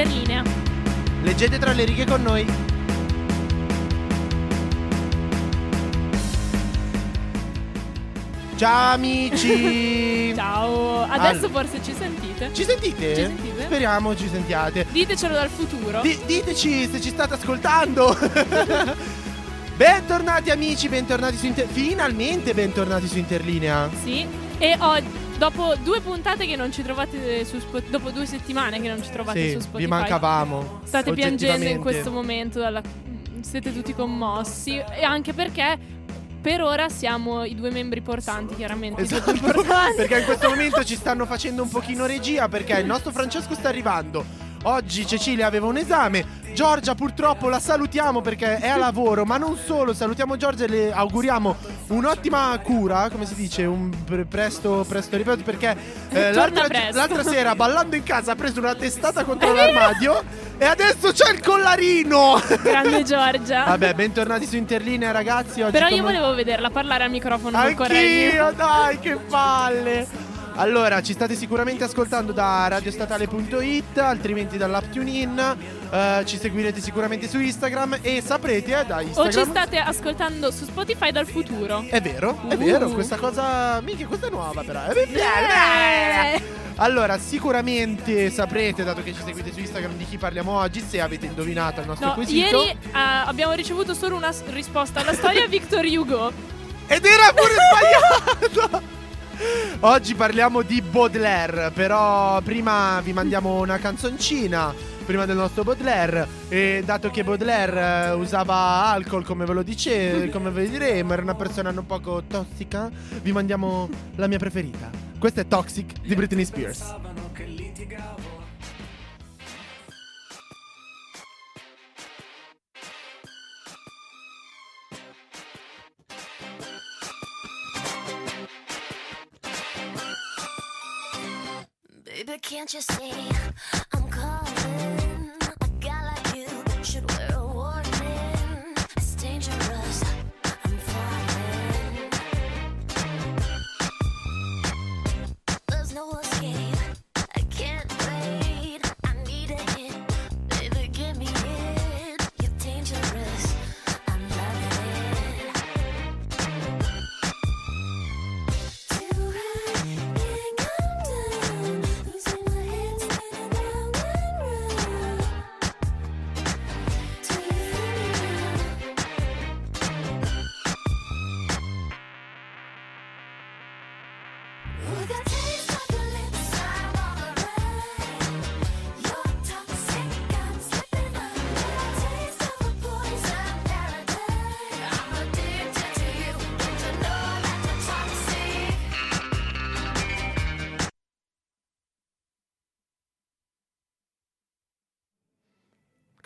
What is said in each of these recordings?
Interlinea. Leggete tra le righe con noi. Ciao amici! Ciao, adesso Allora. forse ci sentite? Ci sentite? Ci sentite? Speriamo ci sentiate. Ditecelo dal futuro. Di- diteci se ci state ascoltando. bentornati amici, bentornati su Inter- Finalmente bentornati su Interlinea. Sì. E ho, dopo due puntate che non ci trovate su Spotify, dopo due settimane che non ci trovate Sì, su Spotify, vi mancavamo. state piangendo in questo momento, dalla- siete tutti commossi. E anche perché per ora siamo i due membri portanti, chiaramente. Esatto, perché in questo momento ci stanno facendo un pochino regia perché il nostro Francesco sta arrivando. Oggi Cecilia aveva un esame, Giorgia purtroppo la salutiamo perché è a lavoro, ma non solo, salutiamo Giorgia e le auguriamo un'ottima cura, come si dice, un pre- presto, presto ripeto perché eh, l'altra, presto. l'altra sera ballando in casa ha preso una testata contro l'armadio e adesso c'è il collarino. Grande Giorgia. Vabbè, bentornati su Interlinea ragazzi. Oggi Però io come- volevo vederla parlare al microfono. Anch'io, dai, che palle. Allora, ci state sicuramente ascoltando da radiostatale.it, altrimenti dall'app TuneIn. eh, ci seguirete sicuramente su Instagram e saprete eh, da O Instagram. ci state ascoltando su Spotify dal futuro. È vero, è Uh. vero, questa cosa. Minchia, questa è nuova, però. Eh, Eh. Allora, sicuramente saprete, dato che ci seguite su Instagram, di chi parliamo oggi, se avete indovinato il nostro No, quesito. ieri eh, abbiamo ricevuto solo una risposta alla storia Victor Hugo. Ed era pure sbagliato! Oggi parliamo di Baudelaire, però prima vi mandiamo una canzoncina prima del nostro Baudelaire e dato che Baudelaire eh, usava alcol come ve lo dice, come ve diremo, era una persona un poco tossica, vi mandiamo la mia preferita. Questa è Toxic di Britney Spears. Baby, can't you see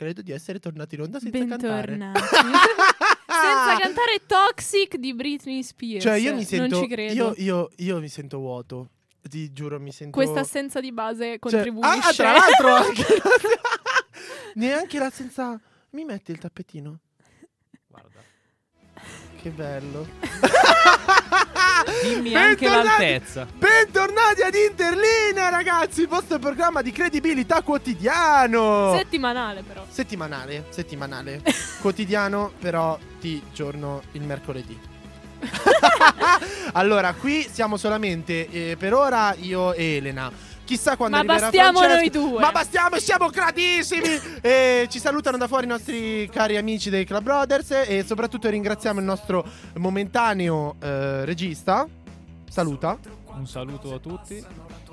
Credo di essere tornato in onda senza cantare. Bentornati. Senza cantare Toxic di Britney Spears. Cioè, io mi sento. Non ci credo. Io, io, io mi sento vuoto. Ti giuro, mi sento. Questa assenza di base Cioè, contribuisce. ah, tra l'altro, anche neanche l'assenza. Mi metti il tappetino? Guarda. Che bello. Dimmi anche Bentornati- l'altezza. Bentornati ad Interlinea, ragazzi, il vostro programma di credibilità quotidiano. Settimanale, però. settimanale, settimanale. Quotidiano, però di giorno il mercoledì. allora, qui siamo solamente eh, per ora io e Elena. Chissà quando Ma arriverà bastiamo Francesco. noi due. Ma bastiamo e siamo gratissimi. e ci salutano da fuori i nostri cari amici dei Club Brothers e soprattutto ringraziamo il nostro momentaneo eh, regista. Saluta. Un saluto a tutti.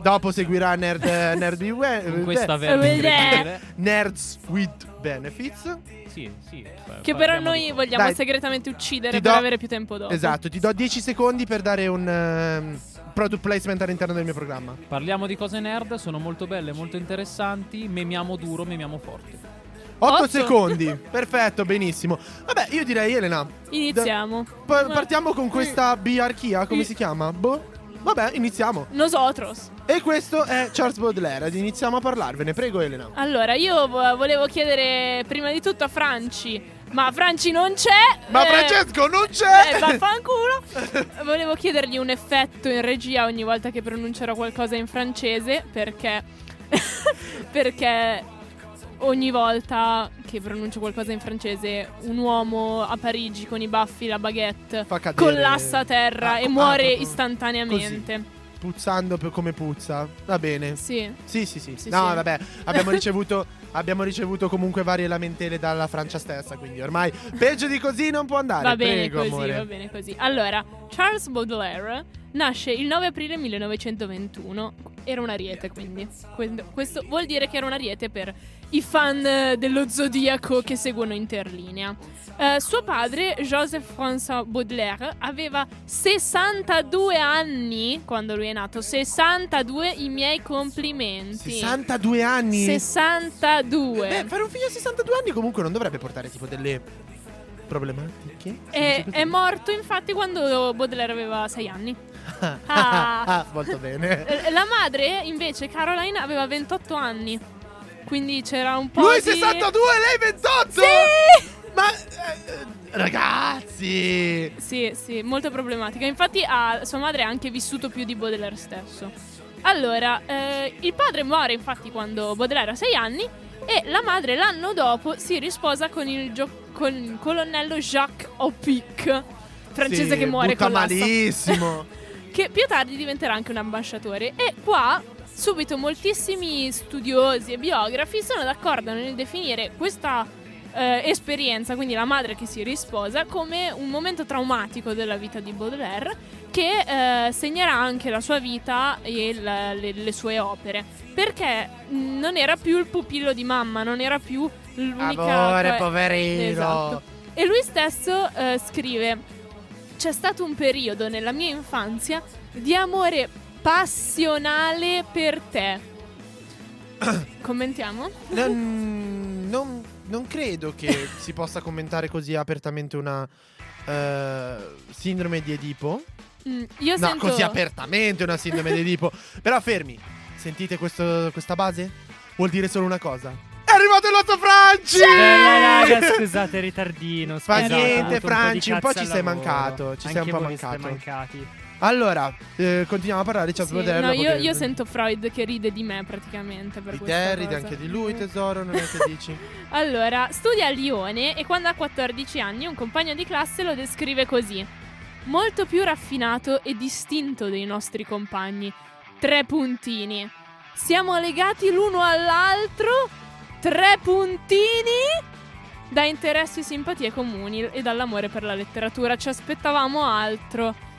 Dopo seguirà Nerd, Nerd Beware- Con questa eh, verba Eh. Nerds with Benefits. Sì, sì. Che però noi vogliamo Dai. segretamente uccidere Ti per do- avere più tempo dopo. Esatto, ti do 10 secondi per dare un ehm, product placement all'interno del mio programma. Parliamo di cose nerd, sono molto belle, molto interessanti. Memiamo duro, memiamo forte. 8 Otto. secondi. Perfetto, benissimo. Vabbè, io direi Elena. Iniziamo. pa- partiamo con questa biarchia, come si chiama? Boh. Vabbè, iniziamo. Nosotros. E questo è Charles Baudelaire ed iniziamo a parlarvene. Prego Elena. Allora, io vo- volevo chiedere prima di tutto a Franci. Ma Franci non c'è. Ma eh, Francesco non c'è! Eh, vaffanculo. Volevo chiedergli un effetto in regia ogni volta che pronuncerò qualcosa in francese perché perché ogni volta che pronuncio qualcosa in francese, un uomo a Parigi con i baffi, la baguette, cadere. collassa a terra Ah, e ah, muore proprio istantaneamente. Puzzando per come puzza. Va bene. Sì. Sì, sì, sì. Sì, no, sì. vabbè, abbiamo ricevuto, abbiamo ricevuto comunque varie lamentele dalla Francia stessa, quindi ormai peggio di così non può andare. Va bene Prego, così, amore. va bene così. Allora, Charles Baudelaire nasce il 9 aprile 1921. Era un ariete, quindi. Que- Questo vuol dire che era un ariete per i fan eh, dello zodiaco che seguono Interlinea. Eh, suo padre, Joseph-François Baudelaire, aveva 62 anni quando lui è nato. 62, i miei complimenti. 62 anni. 62. Beh, fare un figlio a 62 anni comunque non dovrebbe portare tipo delle problematiche. È, è morto infatti quando Baudelaire aveva 6 anni. Ah, Ah. molto bene. Eh, La madre, invece, Caroline, aveva 28 anni. Quindi c'era un po' Lui di... 62 lei 28! Sì! Ma eh, ragazzi! Sì, sì, molto problematica. Infatti ha- sua madre ha anche vissuto più di Baudelaire stesso. Allora, eh, il padre muore infatti quando Baudelaire ha 6 anni e la madre l'anno dopo si risposa con il, gio- con il colonnello Jacques Opic, francese Sì, che muore con malissimo. che più tardi diventerà anche un ambasciatore. E qua subito moltissimi studiosi e biografi sono d'accordo nel definire questa eh, esperienza, quindi la madre che si risposa, come un momento traumatico della vita di Baudelaire che eh, segnerà anche la sua vita e la- le, le sue opere. Perché non era più il pupillo di mamma, non era più l'unica... Amore, que- poverino. Esatto. E lui stesso eh, scrive: C'è stato un periodo nella mia infanzia di amore passionale per te. Commentiamo? Non, non- non credo che si possa commentare così apertamente una eh, sindrome di Edipo. Mm, io no, sento. così apertamente una sindrome di Edipo. Però fermi, sentite questo- questa base? Vuol dire solo una cosa. È arrivato il nostro Franci! Bella raga, scusate, ritardino. Fa niente, po' Franci, un po' cazzo ci al sei lavoro. mancato, ci sei Anche un po' voi siete mancato. mancati. Allora, eh, continuiamo a parlare di Charles Sì, no, io, io sento Freud che ride di me praticamente per Di te, ride anche di lui, tesoro, non è che dici? Allora, studia a Lione e quando ha 14 anni un compagno di classe lo descrive così. Molto più raffinato e distinto dei nostri compagni. Tre puntini. Siamo legati l'uno all'altro. Tre puntini. Da interessi e simpatie comuni e dall'amore per la letteratura. Ci aspettavamo altro.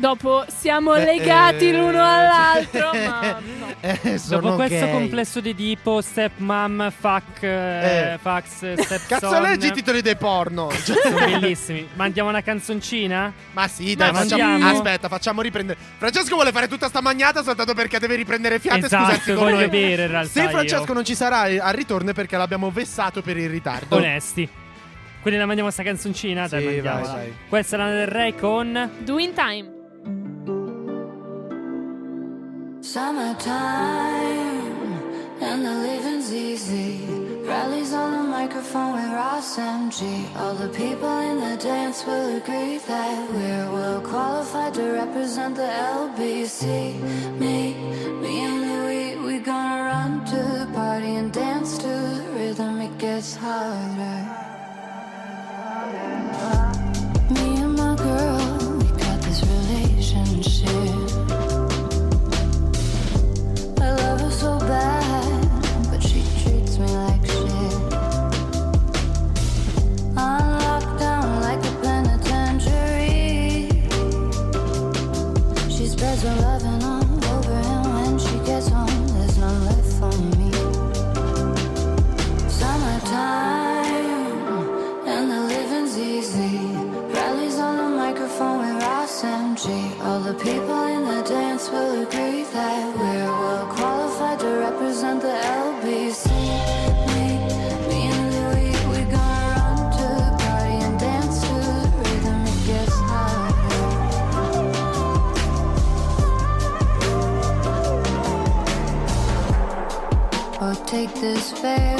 Dopo siamo Beh, legati eh, l'uno all'altro. ma no. Eh, sono Dopo questo gay. complesso di Edipo, stepmom, fuck, eh, Eh. fax, stepson. Cazzo leggi i titoli dei porno? Cioè, Sono bellissimi. Mandiamo una canzoncina? Ma sì, dai, Ma facciamo. Aspetta, facciamo riprendere. Francesco vuole fare tutta sta magnata soltanto perché deve riprendere fiato e esatto, scusarsi con voglio noi. bere in realtà Se Francesco io. non ci sarà al ritorno è perché l'abbiamo vessato per il ritardo. Onesti. Quindi la mandiamo sta canzoncina? Dai, Sì, mandiamola. vai, vai. Questa è Lana del Rey con... Doing time. Summertime and the living's easy. Rallies on the microphone with Ross MG. All the people in the dance will agree that we're well qualified to represent the LBC. Me, me and Louis, we gonna run to the party and dance to the rhythm. It gets harder. The people in the dance will agree that we're well qualified to represent the LBC. Me, me and we gonna run to the party and dance to the rhythm. It gets. Or oh, take this veil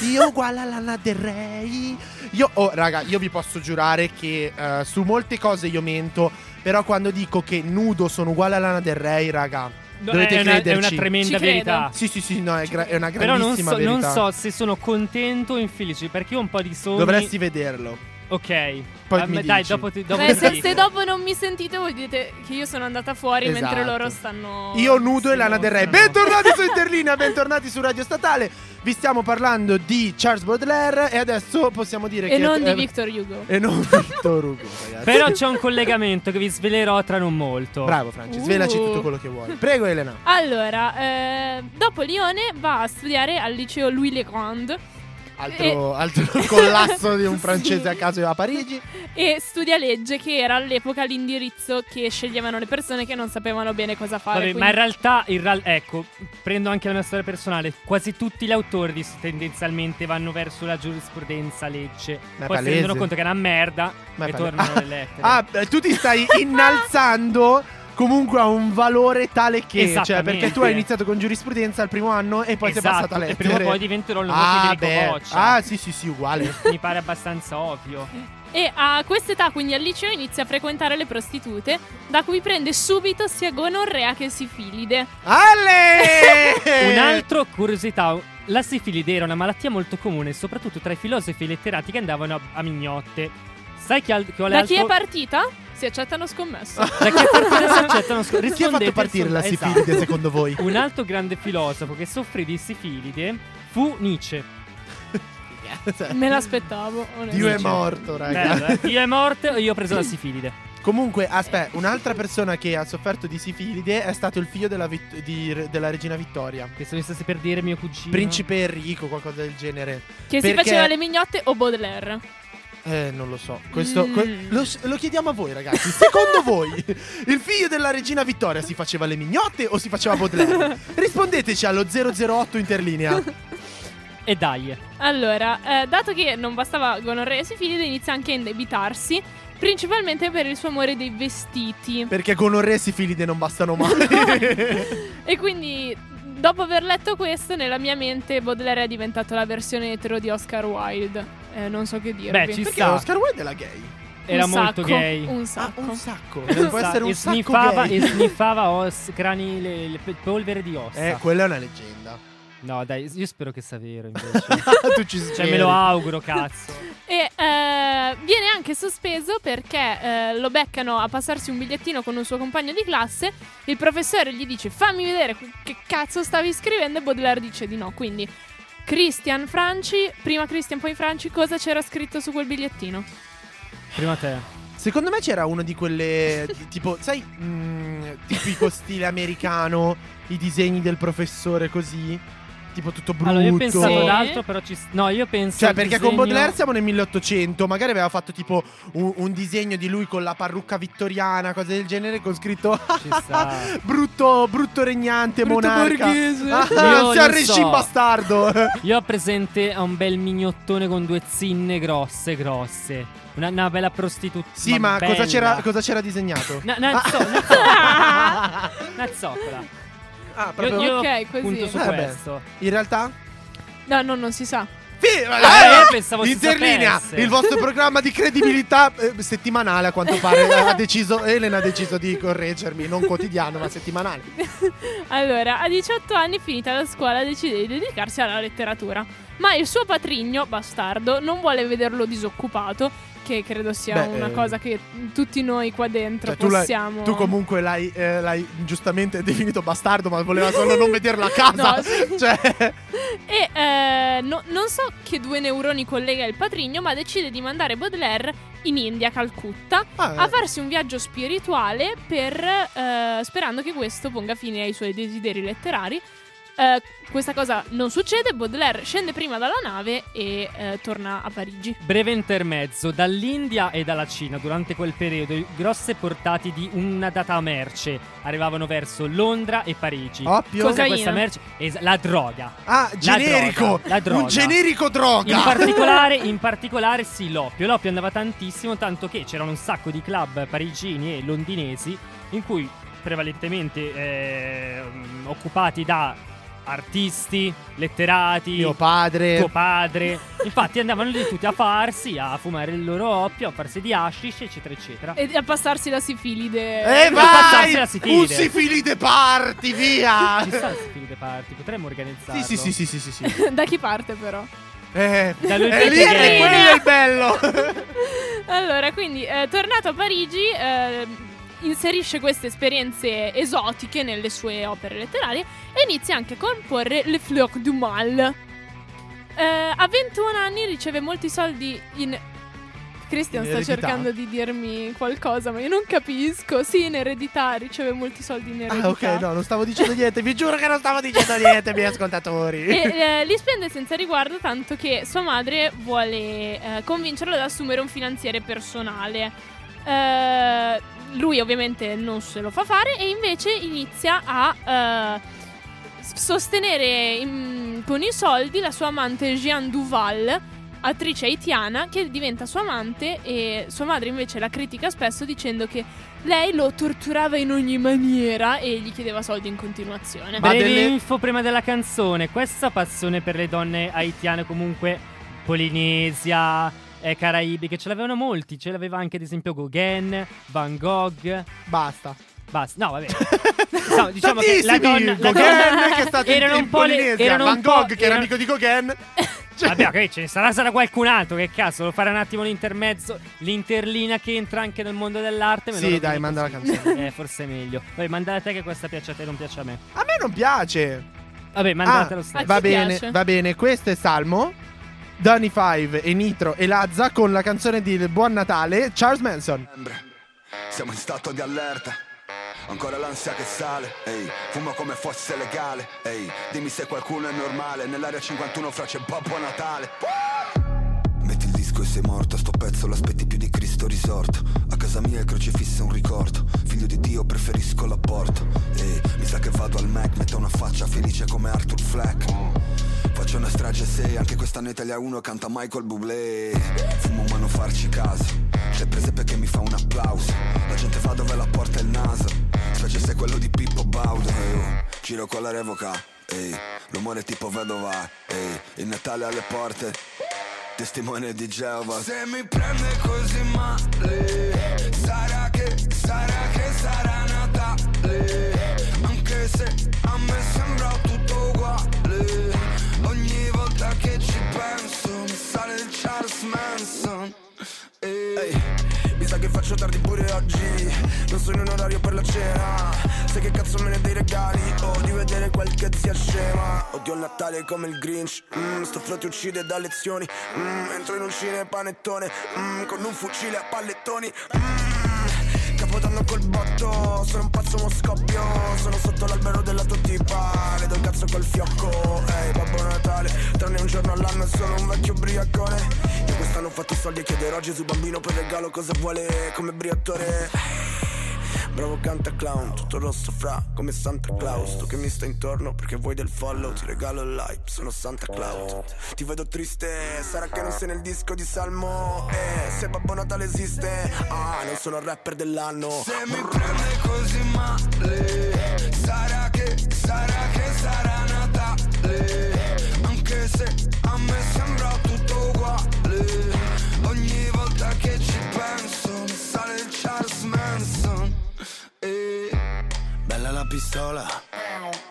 Io uguale a Lana Del Rey. Io, oh, raga, io vi posso giurare che eh, su molte cose io mento. Però quando dico che nudo sono uguale a Lana Del Rey, raga, No, dovete è, una, è una tremenda Ci credo. verità. Sì, sì, sì, no, è, gra- è una Però non grandissima so, non verità. so se sono contento o infelice perché io ho un po' di sogni. Dovresti vederlo. Ok. Poi Ah, mi dai, dici. dopo ti, dopo Beh, ti se, dico. se dopo non mi sentite, vuol dire che io sono andata fuori mentre Esatto. loro stanno. Io nudo e Lana Del no. Bentornati su Interlinea, bentornati su Radio Statale. Vi stiamo parlando di Charles Baudelaire e adesso possiamo dire E che non di eh, Victor Hugo. E non Victor Hugo, ragazzi. Però c'è un collegamento che vi svelerò tra non molto. Bravo Franci, Uh. svelaci tutto quello che vuoi. Prego Elena. Allora, eh, dopo Lione va a studiare al liceo Louis Le Grand Altro, altro collasso di un Sì. francese a caso a Parigi. e studia legge, che era all'epoca l'indirizzo che sceglievano le persone che non sapevano bene cosa fare. Vabbè, quindi- ma in realtà, in real- ecco, prendo anche la mia storia personale. Quasi tutti gli autori tendenzialmente vanno verso la giurisprudenza legge. Ma Poi si palese. rendono conto che è una merda Ma e pale- tornano ah, le lettere. Ah, tu ti stai innalzando comunque a un valore tale che. Cioè, perché tu hai iniziato con giurisprudenza al primo anno e poi sei Esatto, passato a e lettere. prima o poi diventerò il nuovo ah, Federico. Boccia. Ah, sì, sì, sì, uguale. Mi pare abbastanza ovvio. E a quest'età, quindi al liceo, inizia a frequentare le prostitute, da cui prende subito sia gonorrea che sifilide. Ale! Un'altra curiosità. La sifilide era una malattia molto comune, soprattutto tra i filosofi letterati che andavano a, a mignotte. Sai che, al- che Da chi è partita? Si accettano scommesse. Da chi è partita si accettano sc- Chi ha fatto partire la sifilide esatto. secondo voi? Un altro grande filosofo che soffrì di sifilide fu Nietzsche. Me l'aspettavo. Dio è morto, raga. Bello, eh? Io è morto e io ho preso la sifilide. Comunque, aspetta, un'altra persona che ha sofferto di sifilide è stato il figlio della, vit- di- della regina Vittoria. Questo mi stesse per dire mio cugino. Principe Enrico, qualcosa del genere. Che si Perché- faceva le mignotte o Baudelaire. Eh, non lo so. Questo Mm. que- lo, lo chiediamo a voi, ragazzi. Secondo voi, il figlio della regina Vittoria si faceva le mignotte o si faceva Baudelaire? Rispondeteci allo 008 interlinea. E dai. Allora, eh, dato che non bastava gonorrea e sifilide, inizia anche a indebitarsi, principalmente per il suo amore dei vestiti. Perché gonorrea e sifilide non bastano mai. E quindi, dopo aver letto questo, nella mia mente Baudelaire è diventato la versione etero di Oscar Wilde. Eh, non so che dirvi. Beh, ci Perché sta. Oscar Wilde era gay. Era Un molto sacco, gay. Un Ah, sacco. un sacco. Un Può essere un e sacco sniffava, gay. e sniffava os- crani, le, le polvere di ossa. Eh, quella è una leggenda. No, dai, io spero che sia vero invece. tu ci cioè, speri. me lo auguro, cazzo. E eh, viene anche sospeso perché eh, lo beccano a passarsi un bigliettino con un suo compagno di classe. Il professore gli dice: Fammi vedere che cazzo stavi scrivendo. E Baudelaire dice di no. Quindi, Christian Franci, prima Christian, poi Franci, cosa c'era scritto su quel bigliettino? Prima te. Secondo me c'era uno di quelle. tipo, sai, mm, tipico stile americano, i disegni del professore così. Tipo tutto brutto. Allora, io pensavo Sì. ad altro, però ci. No, io penso. Cioè, perché disegno- con Baudelaire siamo nel 1800, magari aveva fatto tipo un, un disegno di lui con la parrucca vittoriana, cose del genere, con scritto brutto, brutto regnante Brutto monarca. borghese. Ah, Io arresci so. in bastardo. Io ho presente a un bel mignottone con due zinne grosse, grosse. Una, una bella prostituta. sì, ma, cosa, c'era, cosa c'era disegnato? Una, zo- una zoccola. Una zoccola. Ah, Io, proprio io Ok, così. punto su Eh, beh. questo. In realtà? No, no, non si sa. Sì, io pensavo si Interlinea, sapesse. il vostro programma di credibilità eh, settimanale a quanto pare ha deciso Elena ha deciso di correggermi, non quotidiano, ma settimanale. Allora, a 18 anni, finita la scuola, decide di dedicarsi alla letteratura. Ma il suo patrigno, bastardo, non vuole vederlo disoccupato, che credo sia Beh, una eh, cosa che tutti noi qua dentro Cioè, tu, possiamo. tu comunque l'hai, eh, l'hai giustamente definito bastardo, ma voleva solo non vederlo a casa. No, sì. Cioè, E eh, no- non so che due neuroni collega il patrigno, ma decide di mandare Baudelaire in India, Calcutta, ah, a farsi un viaggio spirituale per, eh, sperando che questo ponga fine ai suoi desideri letterari. Eh, questa cosa non succede, Baudelaire scende prima dalla nave e eh, torna a Parigi. Breve intermezzo, dall'India e dalla Cina durante quel periodo grosse portate di una data merce arrivavano verso Londra e Parigi. Oppio. Cos'è Cocaina. questa merce? Es- la droga. ah, generico. droga, la droga. Un generico droga. In particolare, in particolare sì, l'oppio. L'oppio andava tantissimo, tanto che c'erano un sacco di club parigini e londinesi in cui prevalentemente eh, occupati da artisti, letterati, Mio padre. tuo padre. Infatti andavano lì tutti a farsi, a fumare il loro oppio, a farsi di hashish, eccetera, eccetera. E a passarsi la sifilide. E passarsi vai! la sifilide. Un sifilide party, via! Ci sta il sifilide party, potremmo organizzarlo. Sì, sì, sì, sì, sì, sì, sì. da chi parte però? Eh, Da lui lì, è quello è il bello. Allora, quindi, eh, tornato a Parigi, eh, inserisce queste esperienze esotiche nelle sue opere letterarie e inizia anche a comporre Le Fleurs du Mal. Eh, a 21 anni riceve molti soldi in... Christian In sta eredità? cercando di dirmi qualcosa, ma io non capisco. Sì, in eredità, riceve molti soldi in eredità. Ah, ok, no, non stavo dicendo niente. Vi giuro che non stavo dicendo niente, miei ascoltatori. E eh, li spende senza riguardo, tanto che sua madre vuole eh, convincerlo ad assumere un finanziere personale. Eh, lui ovviamente non se lo fa fare e invece inizia a s- sostenere in- con i soldi la sua amante Jeanne Duval, attrice haitiana, che diventa sua amante e sua madre invece la critica spesso dicendo che lei lo torturava in ogni maniera e gli chiedeva soldi in continuazione. Ma delle- info prima della canzone. Questa passione per le donne haitiane, comunque Polinesia, eh, caraibiche, ce l'avevano molti. Ce l'aveva anche, ad esempio, Gauguin, Van Gogh. Basta. Basta. No, vabbè. No, diciamo che la donna, la Gauguin, donna- che è stato in, erano in un po' le- Polinesia, erano Van Gogh, che era erano- amico di Gauguin. Cioè- Vabbè, ok, ce ne sarà, sarà qualcun altro. Che cazzo, devo fare un attimo l'intermezzo, l'interlina che entra anche nel mondo dell'arte. me Sì, dai, manda la canzone. Eh, forse è meglio. Vabbè, mandala a te che questa piace a te, non piace a me. A me non piace. Vabbè, mandala Ah, a te lo stesso. Va bene, piace? va bene. Questo è Salmo. Donny Five e Nitro e Lazza con la canzone di Buon Natale, Charles Manson. Siamo in stato di allerta. Ancora l'ansia che sale, ehi, fumo come fosse legale, ehi, dimmi se qualcuno è normale, nell'area 51 fra c'è Babbo Natale. Metti il disco e sei morto, sto pezzo l'aspetti più di Cristo risorto. A casa mia il crocifisso è un ricordo, figlio di Dio preferisco l'apporto. Ehi, mi sa che vado al Mac, metto una faccia felice come Arthur Fleck. Faccio una strage se anche quest'anno Italia 1 canta Michael Bublé. Fumo ma non farci caso. Le prese perché mi fa un applauso. La gente fa dove la porta il naso. Specie se è quello di Pippo Baudo. Ehi, oh, Giro con la revoca. Ehi, l'umore tipo vedova. Ehi, il Natale alle porte. Testimone di Geova. Se mi prende così male Sarà che, sarà che sarà Natale. Anche se a me sembra tutto che faccio tardi pure oggi. Non sono in orario per la cena. Sai che cazzo me ne dei regali? O di vedere qualche zia scema Odio il Natale come il Grinch. Mm, Sto flow ti uccide da lezioni. Mm, Entro in un cine panettone mm, Con un fucile a pallettoni. Mm, votando col botto Sono un pazzo mo scoppio. Sono sotto l'albero della tua tipa Le do il cazzo col fiocco. Ehi Babbo Natale Tranne un giorno all'anno e sono un vecchio briacone Io quest'anno ho fatto soldi e chiederò a Gesù bambino per regalo cosa vuole come briatore Bravo canta clown, tutto rosso fra come Santa Claus. Tu che mi stai intorno perché vuoi del follow Ti regalo il like, sono Santa Claus. Ti vedo triste, sarà che non sei nel disco di Salmo Eh, se Babbo Natale esiste. Ah, non sono il rapper dell'anno. Se mi prende così male Sarà che, sarà che sarà Natale. Anche se a me sembra tutto uguale Ogni volta che ci penso sale il Charles Manson. E... Bella la pistola,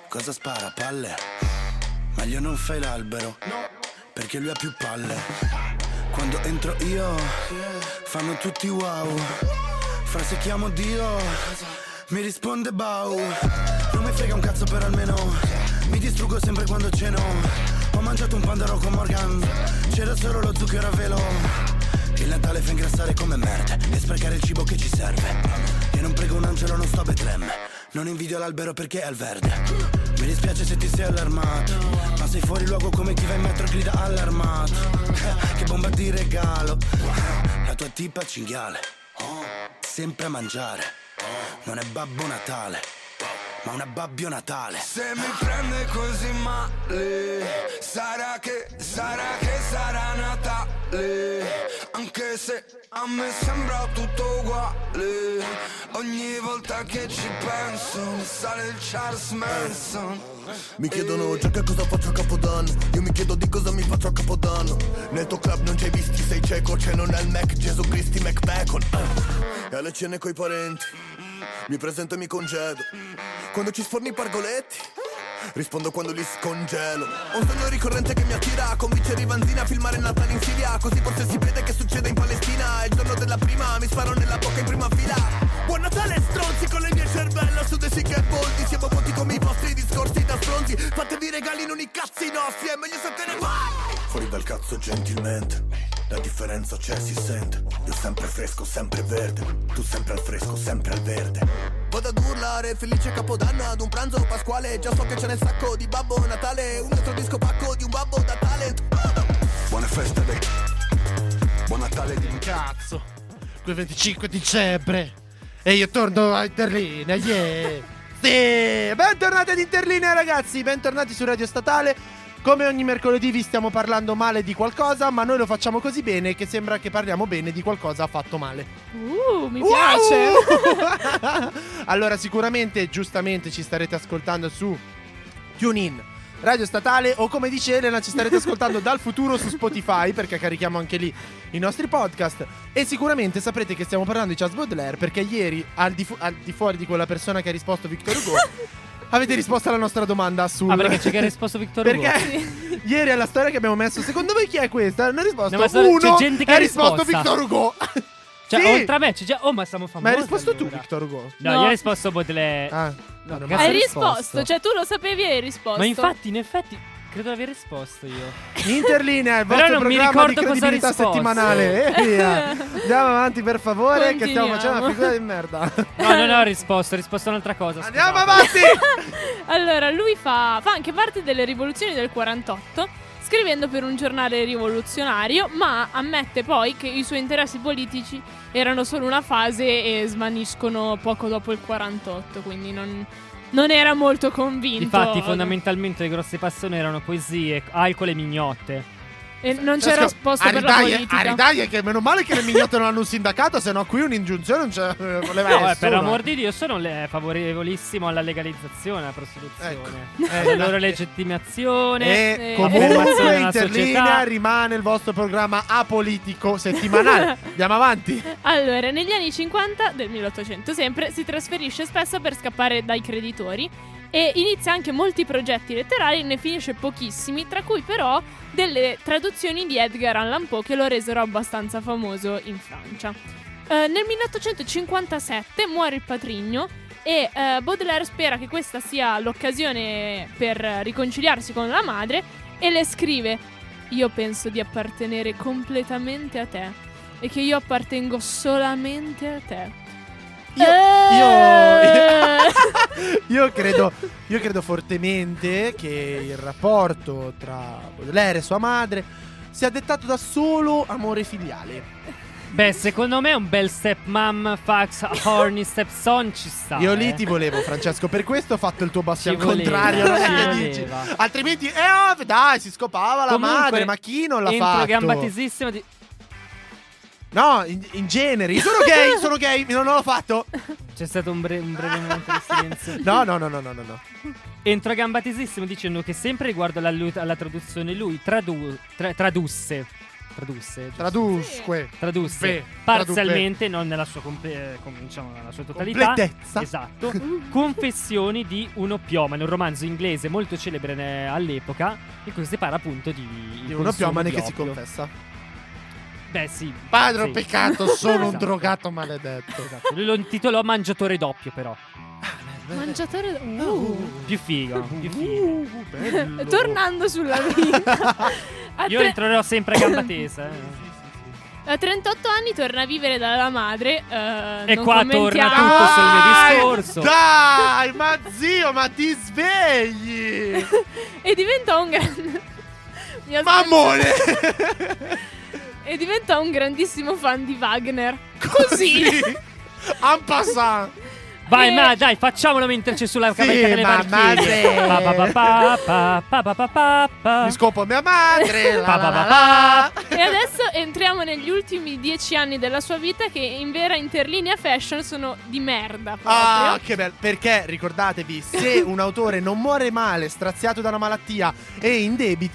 cosa spara? Palle? Meglio non fai l'albero, perché lui ha più palle. Quando entro io, fanno tutti wow. Fra se chiamo Dio, mi risponde Bau. Non mi frega un cazzo per almeno, mi distruggo sempre quando ceno. Ho mangiato un pandaro con Morgan, c'era solo lo zucchero a velo. Il Natale fa ingrassare come merda e sprecare il cibo che ci serve. Io non prego un angelo, non sto a Betlemme. Non invidio l'albero perché è al verde. Dispiace se ti sei allarmato, ma sei fuori luogo come chi va in metro e grida allarmato. Che bomba di regalo. La tua tipa cinghiale, sempre a mangiare. Non è Babbo Natale, ma una Babbio Natale. Se mi prende così male, sarà che, sarà che sarà Natale. Anche se a me sembra tutto uguale. Ogni volta che ci penso, mi sale il Charles Manson. Mi chiedono già che cosa faccio a Capodanno Io mi chiedo di cosa mi faccio a Capodanno Nel tuo club non c'hai visti, sei cieco C'è non è il Mac, Gesù Cristi, Mac Bacon eh. E alle cene coi parenti Mi presento e mi congedo Quando ci sforni i pargoletti Rispondo quando li scongelo. Ho un sogno ricorrente che mi attira a Convincere Ivanzina a filmare il Natale in Siria. Così forse si vede che succede in Palestina. È il giorno della prima, mi sparo nella bocca in prima fila. Buon Natale stronzi con il mio cervello Su dei sick e boldi. Siamo pronti come i vostri discorsi da stronzi. Fatevi regali non i cazzi nostri È meglio se te ne vai Fuori dal cazzo gentilmente La differenza c'è, si sente. Io sempre fresco, sempre verde. Tu sempre al fresco, sempre al verde. Vado ad urlare, felice capodanno ad un pranzo pasquale. Già so che ce n'è sacco di Babbo Natale. Un altro disco pacco di un babbo da talent Buone feste dei Buon Natale di Cazzo. Quel 25 dicembre. E io torno a Interlinea, yeah. Sì, bentornati ad Interlinea ragazzi, bentornati su Radio Statale. Come ogni mercoledì vi stiamo parlando male di qualcosa, ma noi lo facciamo così bene che sembra che parliamo bene di qualcosa fatto male. Uh, mi Wow! piace. allora, sicuramente, giustamente, ci starete ascoltando su TuneIn, Radio Statale o come dice Elena, ci starete ascoltando dal futuro su Spotify perché carichiamo anche lì i nostri podcast. E sicuramente saprete che stiamo parlando di Charles Baudelaire perché ieri, al di, fu- al di fuori di quella persona che ha risposto Victor Hugo, avete risposto alla nostra domanda su. Ah, perché c'è che ha risposto Victor Hugo? Perché ieri alla storia che abbiamo messo, secondo voi chi è questa? Hanno risposto No, ma so- uno c'è gente che ha ha risposto risposta. Victor Hugo. Cioè, Sì. oltre a me c'è già. Oh, ma siamo famosi. Ma hai risposto tu, allora. Victor Hugo? No, No. io ho risposto Baudelaire. Ah, No, cazzo, male. Hai risposto. risposto, cioè tu lo sapevi e hai risposto. Ma infatti, in effetti, credo di aver risposto io. Interlinea, il vostro non mi programma di credibilità settimanale. E via. Andiamo avanti per favore, che stiamo facendo una figura di merda. No, non ho risposto, ho risposto un'altra cosa. Andiamo scusate. avanti! Allora, lui fa, fa anche parte delle rivoluzioni del 48, scrivendo per un giornale rivoluzionario, ma ammette poi che i suoi interessi politici erano solo una fase e svaniscono poco dopo il 48, quindi non, non era molto convinto. Infatti, fondamentalmente, le grosse passioni erano poesie, alcol e mignotte. E non c'era posto per la politica. Aridaglie, che meno male che le mignotte non hanno un sindacato, se no qui un'ingiunzione non ce eh, No, eh, nessuno. per amor di Dio, sono le- favorevolissimo alla legalizzazione della prostituzione. Ecco. La loro legittimazione. E Sì. comunque Interlinea società. rimane il vostro programma apolitico settimanale. Andiamo avanti. Allora, negli anni 50 del 1800 sempre si trasferisce spesso per scappare dai creditori e inizia anche molti progetti letterari, ne finisce pochissimi, tra cui però delle traduzioni di Edgar Allan Poe che lo resero abbastanza famoso in Francia. Eh, nel 1857 muore il patrigno e eh, Baudelaire spera che questa sia l'occasione per riconciliarsi con la madre e le scrive io penso di appartenere completamente a te e che io appartengo solamente a te. Io, Eh. io, io credo, io credo fortemente che il rapporto tra Baudelaire e sua madre sia dettato da solo amore filiale. Beh, secondo me un bel stepmom fax horny stepson ci sta. Io lì eh. ti volevo, Francesco, per questo ho fatto il tuo basso al contrario. Non è che dici. Altrimenti, eh, ovvio, dai, si scopava la Comunque, madre, ma chi non l'ha entro fatto? gamba tesissima di... No, in, in genere. Sono gay, sono gay, non l'ho fatto. C'è stato un, bre- un breve momento di silenzio. No, no, no, no, no, no. no. Entro gambatissimo dicendo che sempre riguardo alla, alla traduzione lui tradu- tra- tradusse tradusse giusto? Tradusque. tradusse Beh, parzialmente non nella sua, comple- eh, com- diciamo, nella sua totalità Completezza. esatto confessioni di un oppiomane un romanzo inglese molto celebre eh, all'epoca in cui si parla appunto di, Di un consumo oppiomane di che si confessa. Beh sì Padre, sì. peccato, sono un Esatto. drogato maledetto. Esatto. lui lo intitolò mangiatore doppio però Mangiatore. Uh. più figo più figo Uh, bello. Tornando sulla vita. Io tre- entrerò sempre a gamba tesa eh. a 38 anni torna a vivere dalla madre. eh, E non qua torna tutto sul mio Dai, discorso. Dai, ma zio, ma ti svegli. E diventa un grande. Mammone. E diventa un grandissimo fan di Wagner. Così. En passant. Vai, ma dai, facciamolo mentre c'è sulla cavalcata delle marchie. Mi scopo mia madre. E adesso entriamo negli ultimi dieci anni della sua vita che in vera interlinea fashion sono di merda. Ah, che bello. Perché ricordatevi, se un autore non muore male, straziato da una malattia e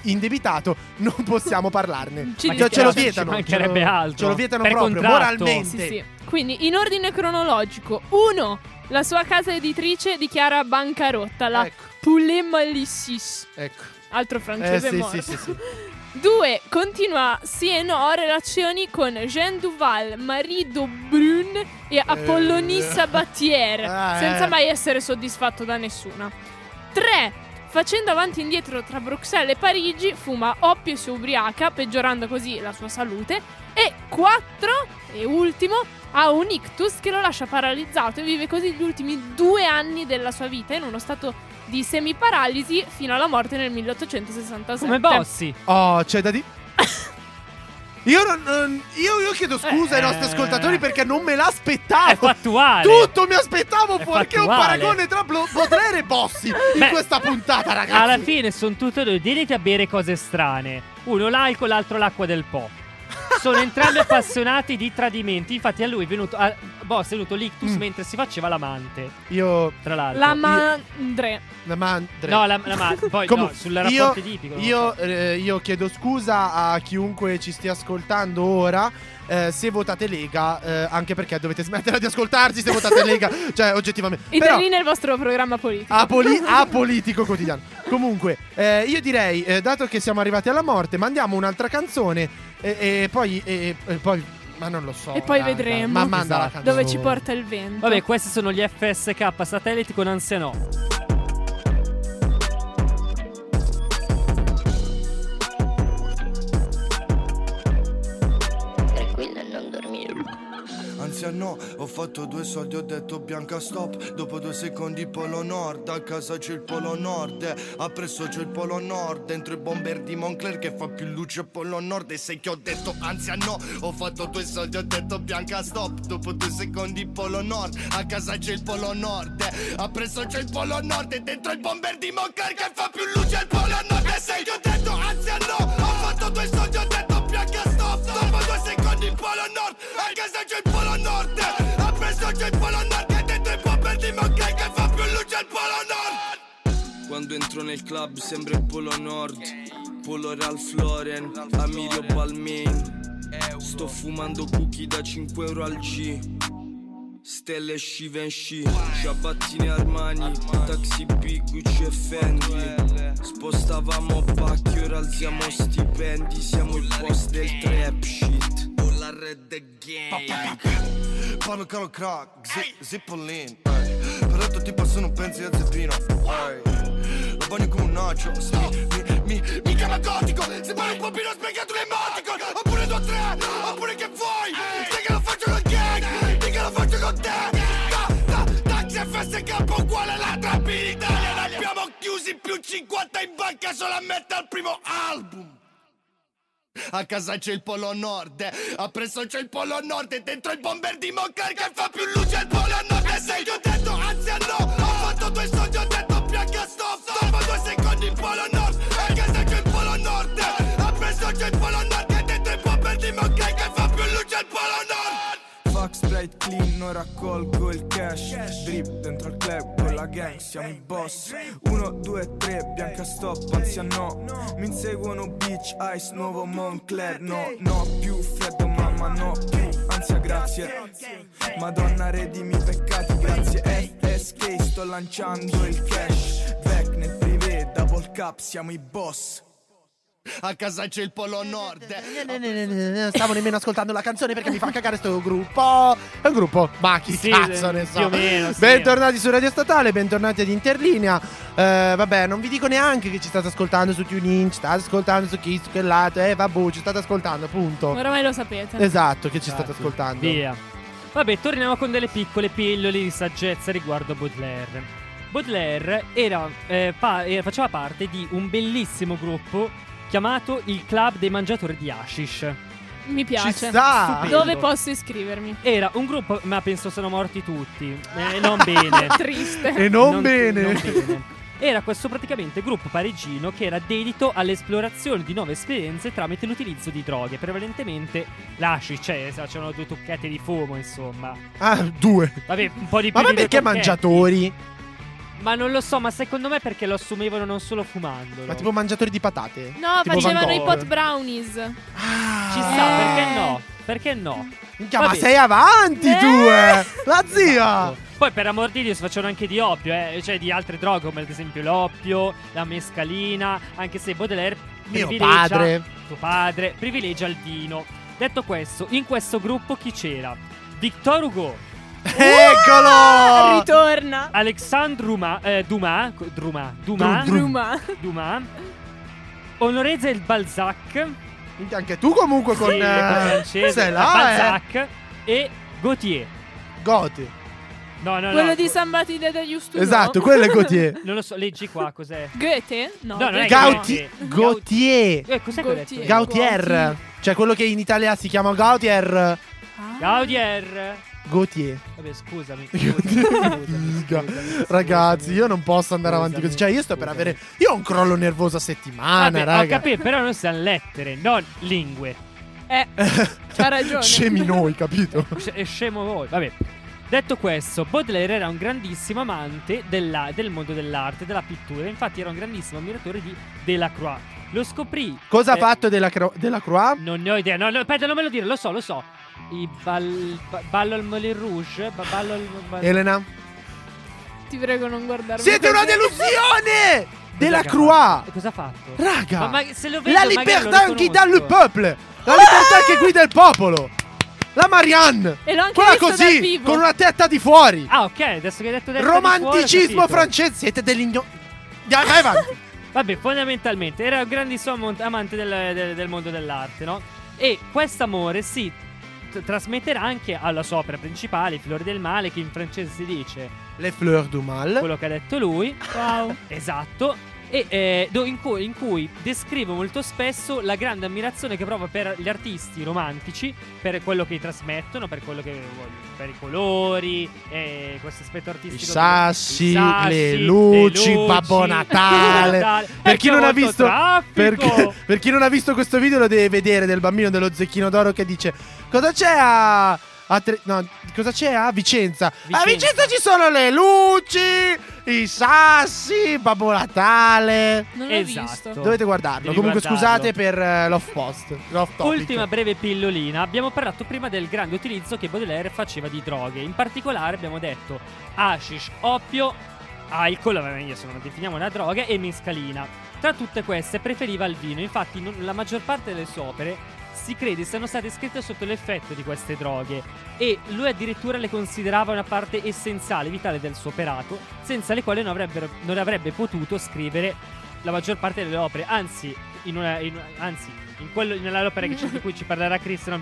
indebitato, non possiamo parlarne. Ci ce lo vietano. Ci mancherebbe altro. Ce lo vietano proprio moralmente. Sì, sì. Quindi, in ordine cronologico, uno, la sua casa editrice dichiara bancarotta, la Ecco. Poulet Malicis, Ecco. altro Eh, francese sì, morto. sì, sì, sì. Due, continua sì e no relazioni con Jean Duval, Marie Daubrun e Apollonie Eh. Sabatier, Ah, senza eh. mai essere soddisfatto da nessuna. Tre, facendo avanti e indietro tra Bruxelles e Parigi, fuma oppio e si ubriaca, peggiorando così la sua salute. E quattro, e ultimo, ha un ictus che lo lascia paralizzato e vive così gli ultimi due anni della sua vita in uno stato di semiparalisi fino alla morte nel 1867. Come Bossi. Oh, c'è da dire. Io, non, non- io, io chiedo scusa ai Eh. nostri ascoltatori perché non me È l'aspettavo. fattuale. Tutto mi aspettavo È fuorché un fattuale. paragone tra Blo- Baudelaire e Bossi in Beh, questa puntata, ragazzi. Alla fine sono tutte due dediti a bere cose strane. Uno l'alcol, l'altro l'acqua del Po. Sono entrambi appassionati di tradimenti. Infatti, a lui è venuto. A Boss è venuto l'ictus Mm. mentre si faceva l'amante. Io. Tra l'altro. La Mandre. La mandre. No, la, la ma- poi Comu- no, sul io, rapporto non lo io, so. eh, io chiedo scusa a chiunque ci stia ascoltando ora. eh, se votate Lega, eh, anche perché dovete smettere di ascoltarci se votate Lega, cioè oggettivamente. Però, Interlina il vostro programma politico. Apoli- apolitico quotidiano. Comunque, eh, io direi, eh, dato che siamo arrivati alla morte, mandiamo un'altra canzone e, e poi, e- e poi. Ma non lo so. E poi raga. vedremo. Ma manda Esatto. Dove ci porta il vento. Vabbè, questi sono gli FSK satelliti con Anzianò. Anziano, ho fatto due soldi, ho detto bianca stop. Dopo due secondi polo nord, a casa c'è il polo nord. Appresso c'è il polo nord, dentro i bomber di Moncler che fa più luce polo nord. E sai che ho detto anziano, ho fatto due soldi, ho detto bianca stop. Dopo due secondi polo nord, a casa c'è il polo nord. Appresso c'è il polo nord e dentro il bomber di Moncler che fa più luce il polo nord. E sai che ho Quando entro nel club sembra il Polo Nord Polo Ralph Lauren, Amirio Balmain. Sto fumando cookie da 5 euro al G. Stelle Givenchy Ciabattine Armani Taxi B, Gucci e Fendi. Spostavamo pacchi, ora alziamo stipendi Siamo il boss del trap shit. Red gang Parlo caro crack, zi- zippolin ti passano pensi a zeppino. Ehi. Lo bagno come un nacho Mi, mi, mi, mi chiama gotico. Se pare un pompino spiegato l'emoticon Oppure due o tre, oppure che vuoi Sai che lo faccio con gang Di che lo faccio con te. Classe campo uguale alla trap in Ne abbiamo chiusi più 50 in banca solo a mettere al primo album a casa c'è il polo nord, appresso c'è il polo nord e dentro il bomber di Moncler che fa più luce il polo nord E se io ho detto anzi a no, ho fatto due soldi, ho detto pianca stop Dopo due secondi il polo nord, a casa c'è il polo nord. Appresso c'è il polo nord e dentro il bomber di Moncler che fa più luce il polo nord Straight clean, non raccolgo il cash. Drip dentro il club con la gang, siamo i boss. 1, 2, 3, bianca stop, ansia no. Mi inseguono beach, ice, nuovo Moncler No, no, più freddo mamma, no, più ansia grazie. Madonna redimi peccati, grazie. FSK, sto lanciando il cash. Back nel privé, double cap, siamo i boss A casa c'è il polo nord. Non stavo nemmeno ascoltando la canzone perché mi fa cagare sto gruppo. È un gruppo? Ma chi Sì, cazzo ne so. meno, sì. Bentornati su Radio Statale, bentornati ad Interlinea. Eh, vabbè, non vi dico neanche che ci state ascoltando su TuneIn, ci state ascoltando su chi, su quel lato. Eh, vabbè, ci state ascoltando, punto. Oramai lo sapete. Esatto, che ci state Infatti, ascoltando. Via. Vabbè, torniamo con delle piccole pillole di saggezza riguardo Baudelaire. Baudelaire era, eh, pa- eh, faceva parte di un bellissimo gruppo chiamato il Club dei Mangiatori di Hashish. Mi piace. Ci sta. Dove posso iscrivermi? Era un gruppo, ma penso siano morti tutti. Eh, non bene. Triste. E non, bene. non bene. Era questo praticamente gruppo parigino che era dedito all'esplorazione di nuove esperienze tramite l'utilizzo di droghe, prevalentemente l'asci, cioè facevano due tocchette di fumo, insomma. Ah, due. Vabbè, un po' di Ma più due perché tocchetti. mangiatori? Ma non lo so, ma secondo me perché lo assumevano non solo fumandolo. Ma tipo mangiatori di patate? No, Tipo facevano Van i pot brownies. Ah. Ci sta, Eh. perché no? Perché no? Minchia, ma sei avanti Eh. tu, eh. La zia. Esatto. Poi per amor di Dio si facevano anche di oppio, eh, cioè di altre droghe come ad esempio l'oppio, la mescalina, anche se Baudelaire Mio padre. tuo padre privilegia il vino. Detto questo, in questo gruppo chi c'era? Victor Hugo, Eccolo! Ritorna. Alexandre Dumas, eh, Dumas, Dumas, Dumas, Drum. Ruma. Dumas, Honoré el Balzac, Anche tu comunque con... sì, eh, francese, sei là, eh. Balzac e Gautier. Goti. No, no, no. Quello di San Battista degli Studi. Esatto, quello è Gautier. Non lo so, leggi qua cos'è. Goethe? No. No, non è Gauti- Gautier. Gautier. Eh, cos'è? Gautier. Gautier. Gautier. Cioè quello che in Italia si chiama Gautier. Ah. Gaudier. Gautier. Vabbè, scusami. Scusami, scusami, scusami, Ragazzi, scusami. io non posso andare avanti così. Cioè, io sto per avere. Io ho un crollo nervoso a settimana, Vabbè, ho raga. capito, però noi siamo lettere, non lingue. Eh, c'ha ragione. Scemi noi, capito? Sc- è scemo voi. Vabbè. Detto questo, Baudelaire era un grandissimo amante della- del mondo dell'arte, della pittura. Infatti, era un grandissimo ammiratore di Delacroix. Lo scoprì. Cosa ha eh, fatto della, Cro- della? Non ne ho idea. No, no, aspetta, non me lo dire, lo so, lo so. I bal, ba- ballo al Moulin Rouge. ba- ballo al. ba- Elena? Ti prego, non guardarmi. Siete una delusione! Della che Croix! E cosa ha fatto? Raga! Ma, ma se lo vedo, La libertà qui dal riconosco. peuple! La libertà che guida il popolo! La Marianne! E l'ho anche Quella così, vivo. con una tetta di fuori! Ah, ok, adesso che hai detto ho Romanticismo francese! Siete dell'igno... Dai, vai avanti! Vabbè, fondamentalmente era un grandissimo amante del, del- del mondo dell'arte, no? E quest'amore si t- trasmetterà anche alla sua opera principale, I Fiori del Male, che in francese si dice Le fleurs du mal. quello che ha detto lui. Wow. Esatto. E eh, in, cui, in cui descrive molto spesso la grande ammirazione che prova per gli artisti romantici, per quello che trasmettono, per quello che per i colori, e questo aspetto I artistico. sassi, i sassi, le luci, luci, Babbo Natale. Natale. Per chi c'è non ha molto visto perché- per chi non ha visto questo video lo deve vedere del bambino dello zecchino d'oro che dice Cosa c'è a a Tre- no, cosa c'è a Vicenza? A Vicenza. Vicenza ci sono le luci, i sassi, Babbo Natale. Non l'ho Esatto. visto. Dovete guardarlo. Devi Comunque guardarlo. scusate per eh, l'off post. l'off topic. Ultima breve pillolina. Abbiamo parlato prima del grande utilizzo che Baudelaire faceva di droghe. In particolare abbiamo detto hashish, oppio, alcol, vabbè, se non definiamo una droga, e mescalina. Tra tutte queste preferiva il vino. Infatti non- la maggior parte delle sue opere si crede siano state scritte sotto l'effetto di queste droghe e lui addirittura le considerava una parte essenziale, vitale del suo operato, senza le quali non, non avrebbe potuto scrivere la maggior parte delle opere. Anzi, in una, in- anzi, in quello, nell'opera di cui ci parlerà Chris non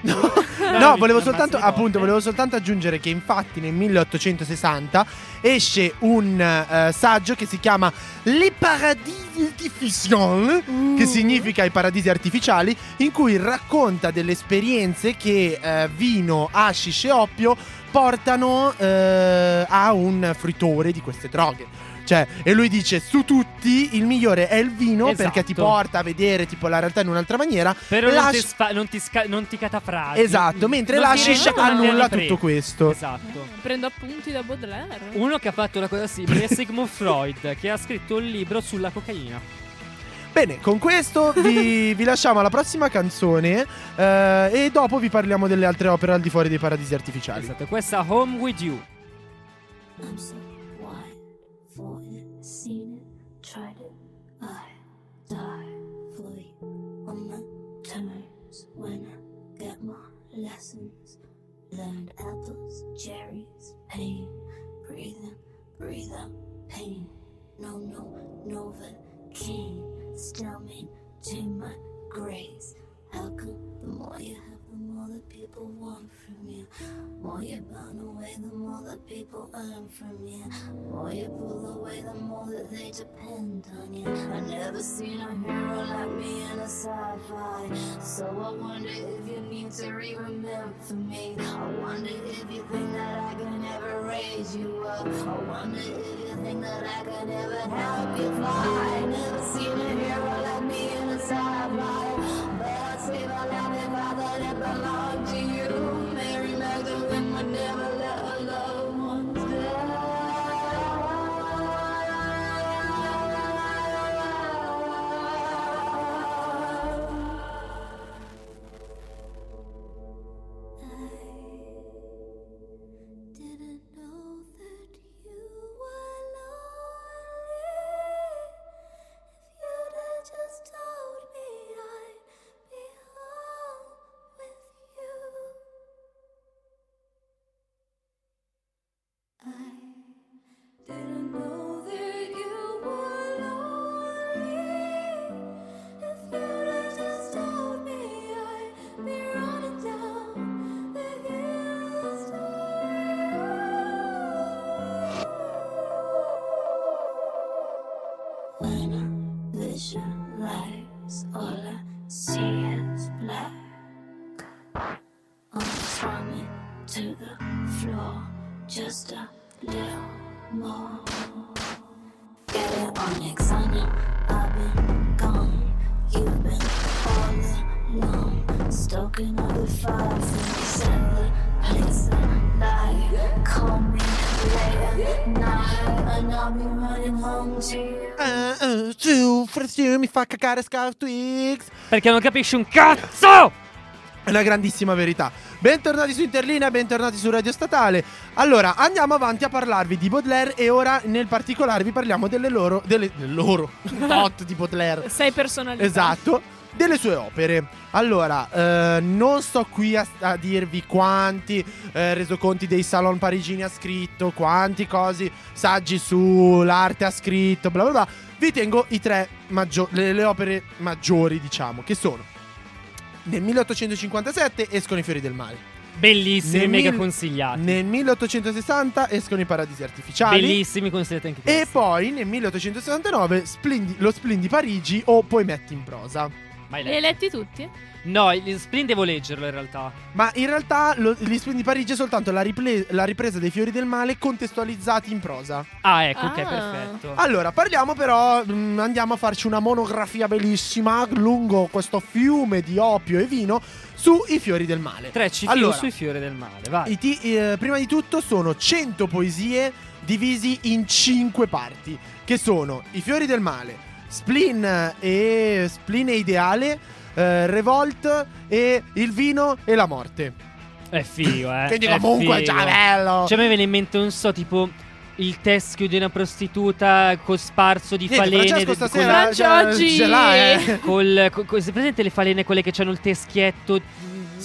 picchia, No, volevo soltanto, le appunto, cose. volevo soltanto aggiungere che infatti nel 1860 esce un eh, saggio che si chiama Les Paradis Artificiels, che significa i paradisi artificiali, in cui racconta delle esperienze che eh, vino, hashish e oppio portano eh, a un fruitore di queste droghe. Cioè, e lui dice: Su tutti il migliore è il vino Esatto. perché ti porta a vedere tipo la realtà in un'altra maniera. Però non ti, sfa- non ti, sca- non ti catafrasi. Esatto, mentre come annulla tutto questo. Esatto. Prendo appunti da Baudelaire. Uno che ha fatto una cosa simile è Sigmund Freud, che ha scritto un libro sulla cocaina. Bene, con questo vi, vi lasciamo alla prossima canzone eh, e dopo vi parliamo delle altre opere al di fuori dei paradisi artificiali. Esatto, questa Home With You. Apples, cherries, pain. Breathe in, breathe out, pain. No, no, Novocaine. Still maintain my grace. How come the more you have, the more the people want More you burn away, the more that people earn from you. More you pull away, the more that they depend on you. I never seen a hero like me in a sci-fi. So I wonder if you need to re-remember me. I wonder if you think that I can ever raise you up. I wonder if you think that I can ever help you fly. I never seen a hero like me in a sci-fi. But I'd save a life if I thought it never su, Fresio mi fa cagare Scout Twix. Perché non capisci un cazzo! È una grandissima verità. Bentornati su Interlinea, bentornati su Radio Statale. Allora, andiamo avanti a parlarvi di Baudelaire e ora nel particolare vi parliamo delle loro delle, loro tot di Baudelaire. Sei personalità. Esatto, delle sue opere. Allora, eh, non sto qui a, a dirvi quanti eh, resoconti dei salon parigini ha scritto, quanti cosi, saggi sull'arte ha scritto, bla bla bla. Vi tengo i tre maggio- le, le opere maggiori, diciamo, che sono nel 1857 escono i fiori del male. Bellissimi, Nel mega mil- consigliati. Nel 1860 escono i paradisi artificiali. Bellissimi, consigliati anche questi. E poi nel 1869 Splindi- lo Splin di Parigi o Poi metti in prosa. Mai Li hai letto? letti tutti? No, il Splin devo leggerlo in realtà. Ma in realtà lo, gli Splin di Parigi è soltanto la, riple- la ripresa dei fiori del male contestualizzati in prosa. Ah, ecco, ok, Ah. perfetto. Allora, parliamo però, mm, andiamo a farci una monografia bellissima lungo questo fiume di opio e vino sui fiori del male. Tre CFU Allora, sui fiori del male, vai. i ti- eh, prima di tutto sono 100 poesie divisi in 5 parti, che sono I fiori del male, Spleen e Spleen e Ideale, eh, Revolt e Il vino e la morte. È figo, eh. Quindi è comunque è già bello. Cioè, a me viene in mente, non so, tipo il teschio di una prostituta cosparso di Niente, falene. Francesco stasera Francia ce- oggi- ce l'ha, eh. Col, co- co- se presente le falene quelle che hanno il teschietto?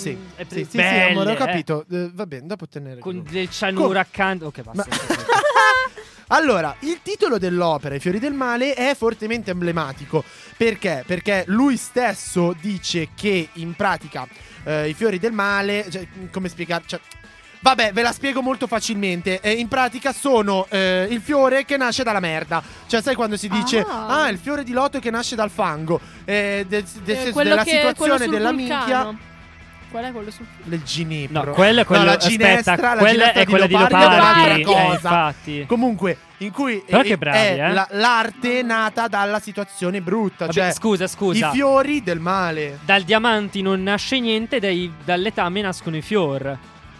Sì, Mm, è sì, sì, sì, belle, amore, ho eh. capito. Eh, va bene, dopo te ne Con regalo. del cianuro accanto. Ok, basta. Allora, il titolo dell'opera, I fiori del male, è fortemente emblematico. Perché? Perché lui stesso dice che in pratica eh, i fiori del male. Cioè, come spiegare? Cioè, Vabbè, ve la spiego molto facilmente. Eh, in pratica sono eh, il fiore che nasce dalla merda. Cioè, sai quando si dice: Ah. Ah, il fiore di loto che nasce dal fango. Eh, del- del Eh, quello della che- quello situazione della vulcano. minchia. Qual è quello sul Del ginepro. No, quello è quello- la aspetta, ginestra, la quella è quella di Leopardi è un'altra eh. Comunque, in cui Però che bravi, è eh. la- l'arte nata dalla situazione brutta. Vabbè, cioè, scusa, scusa. I fiori del male. Dal diamanti non nasce niente, dai, dall'etame nascono i fior.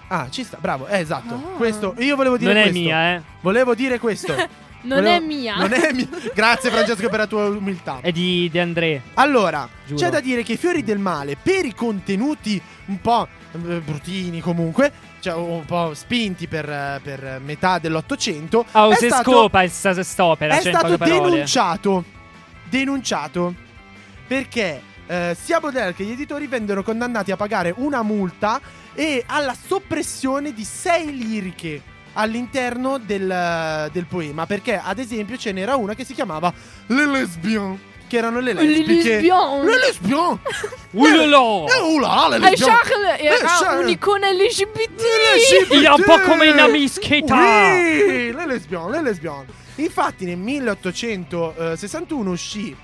Ah, ci sta, bravo, eh, esatto. Ah. Questo, io volevo dire Non è questo. mia, eh. Volevo dire questo. Non Volevo- è mia. Non è mia. Grazie Francesco per la tua umiltà. È di De André. Allora, Giuro. c'è da dire che i fiori del male, per i contenuti un po' eh, bruttini comunque, cioè un po' spinti per, per metà dell'Ottocento, Ah, è se stato, scopa quest'opera. è cioè, stato denunciato. Denunciato perché eh, sia Baudelaire che gli editori vennero condannati a pagare una multa e alla soppressione di sei liriche all'interno del, del poema. Perché, ad esempio, ce n'era una che si chiamava Le Lesbian. Che erano le Le lesbiche. lesbian. Le lesbian. Ulolo! Eh, là, le. Charles era Eh, Charles. un'icona LGBT. Un po' come una mischeta. Oui, le lesbian, le lesbian. Infatti nel 1861 uscì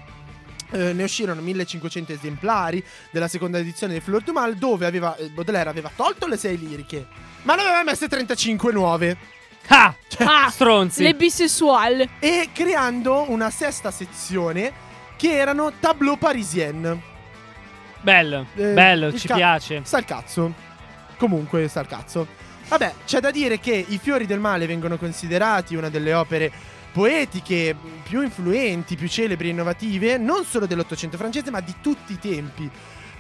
eh, ne uscirono 1500 esemplari della seconda edizione di Fleur du Mal dove aveva, eh, Baudelaire aveva tolto le sei liriche ma ne aveva messe 35 nuove Ah! Ah, Stronzi. Le bisessual. e creando una sesta sezione che erano tableau parisienne Bello, Eh, bello, ci ca- piace. Sta il cazzo. Comunque, sta il cazzo. Vabbè, c'è da dire che I fiori del male vengono considerati una delle opere poetiche più influenti, più celebri e innovative, non solo dell'Ottocento francese, ma di tutti i tempi.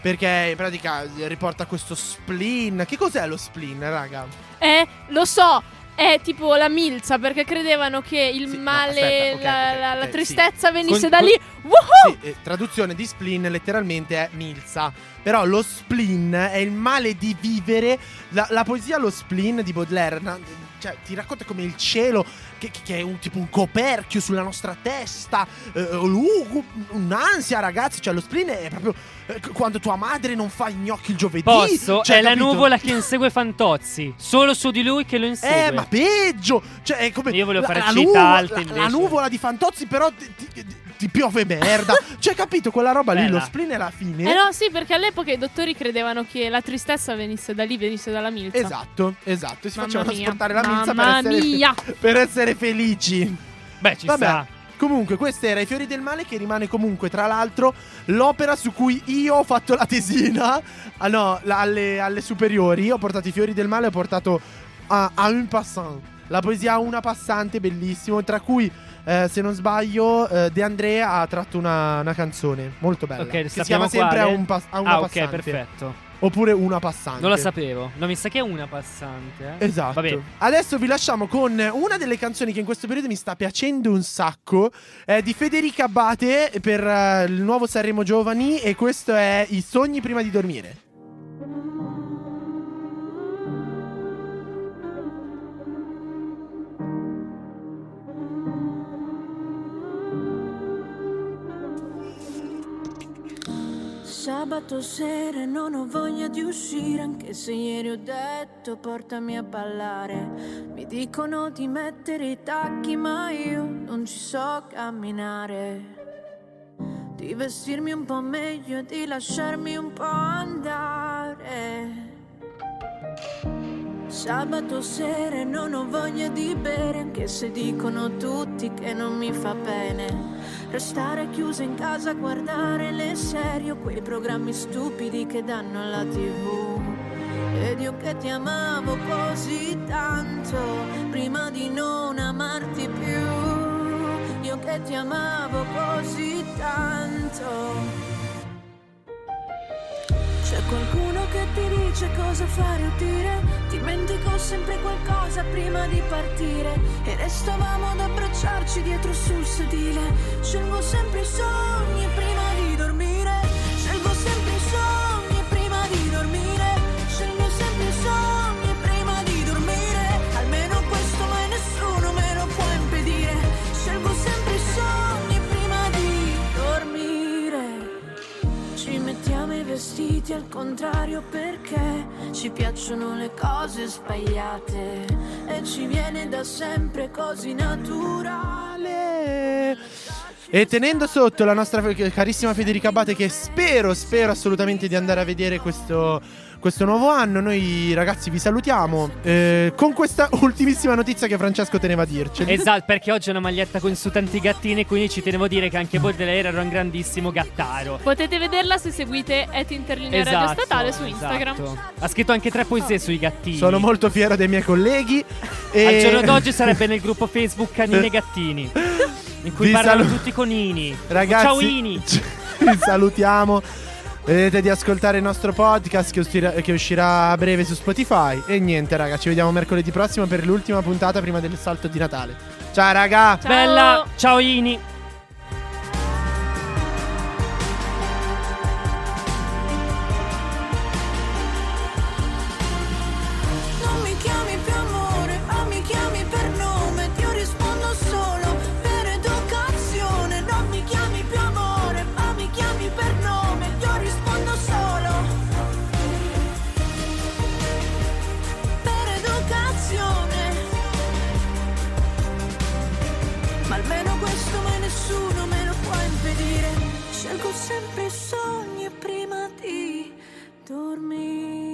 Perché in pratica riporta questo spleen. Che cos'è lo spleen, raga? Eh, lo so. È tipo la milza perché credevano che il Sì, no, male, aspetta, ok, la, ok, la- la ok, tristezza sì. venisse Con- da con- lì. Woohoo! Sì, eh, traduzione di spleen letteralmente è milza. Però lo spleen è il male di vivere. La, la poesia Lo spleen di Baudelaire cioè, ti racconta come il cielo, che, che- è un, tipo un coperchio sulla nostra testa. eh, uh, un'ansia, ragazzi. Cioè, lo spleen è proprio eh, quando tua madre non fa i gnocchi il giovedì. Posso? Cioè, è la capito? nuvola che insegue Fantozzi. Solo su di lui che lo insegue. Eh, ma peggio! Cioè, è come. Io volevo la- fare la città la- invece. La nuvola di Fantozzi, però ti, ti- ti piove merda. cioè, capito? Quella roba lì, Bella. lo spleen alla fine. Eh no, sì, perché all'epoca i dottori credevano che la tristezza venisse da lì, venisse dalla milza. Esatto, esatto. Si Mamma facevano mia. asportare la milza per Mamma essere, mia. per essere felici. Beh, ci Vabbè. sta. Comunque, questa era I Fiori del Male, che rimane comunque, tra l'altro, l'opera su cui io ho fatto la tesina. Ah no, la- alle, alle superiori. Ho portato I Fiori del Male, ho portato a, a un passant. La poesia a una passante, bellissimo. Tra cui, eh, se non sbaglio, eh, De André ha tratto una, una canzone molto bella. Ok, che si chiama sempre a, un pas- a una Ah, ok, passante. perfetto. Oppure una passante. Non lo sapevo. No, mi sa che è una passante. Eh? Esatto. Vabbè. Adesso vi lasciamo con una delle canzoni che in questo periodo mi sta piacendo un sacco. È di Federica Abate per eh, il nuovo Sanremo Giovani. E questo è I sogni prima di dormire. Sabato sera e non ho voglia di uscire anche se ieri ho detto portami a ballare. Mi dicono di mettere i tacchi ma io non ci so camminare. Di vestirmi un po' meglio e di lasciarmi un po' andare. Sabato sera e non ho voglia di bere anche se dicono tutti che non mi fa bene. Restare chiusa in casa a guardare le serie o quei programmi stupidi che danno alla tv. Ed io che ti amavo così tanto prima di non amarti più. Io che ti amavo così tanto. Qualcuno che ti dice cosa fare o dire Dimentico sempre qualcosa prima di partire. E restavamo ad abbracciarci dietro sul sedile. Scelgo sempre i sogni prima di dormire ci mettiamo i vestiti al contrario per ci piacciono le cose sbagliate e ci viene da sempre così naturale. E tenendo sotto la nostra carissima Federica Abate, che spero, spero assolutamente di andare a vedere questo, questo nuovo anno, noi ragazzi vi salutiamo eh, con questa ultimissima notizia che Francesco teneva a dirci. Esatto, perché oggi è una maglietta con su tanti gattini, quindi ci tenevo a dire che anche Baudelaire era un grandissimo gattaro. Potete vederla se seguite at Interlinea Radio Statale su Instagram. esatto. Ha scritto anche tre poesie sui gattini. Sono molto fiero dei miei colleghi. E... Al giorno d'oggi sarebbe nel gruppo Facebook Canini e Gattini. In cui Vi parlano salu- tutti con Ini. Ragazzi, Ciao Ini. vi salutiamo. Vedete di ascoltare il nostro podcast che uscirà, che uscirà a breve su Spotify. E niente, raga, ci vediamo mercoledì prossimo per l'ultima puntata prima del salto di Natale. Ciao, raga. Ciao. Bella. Ciao Ini. dormir.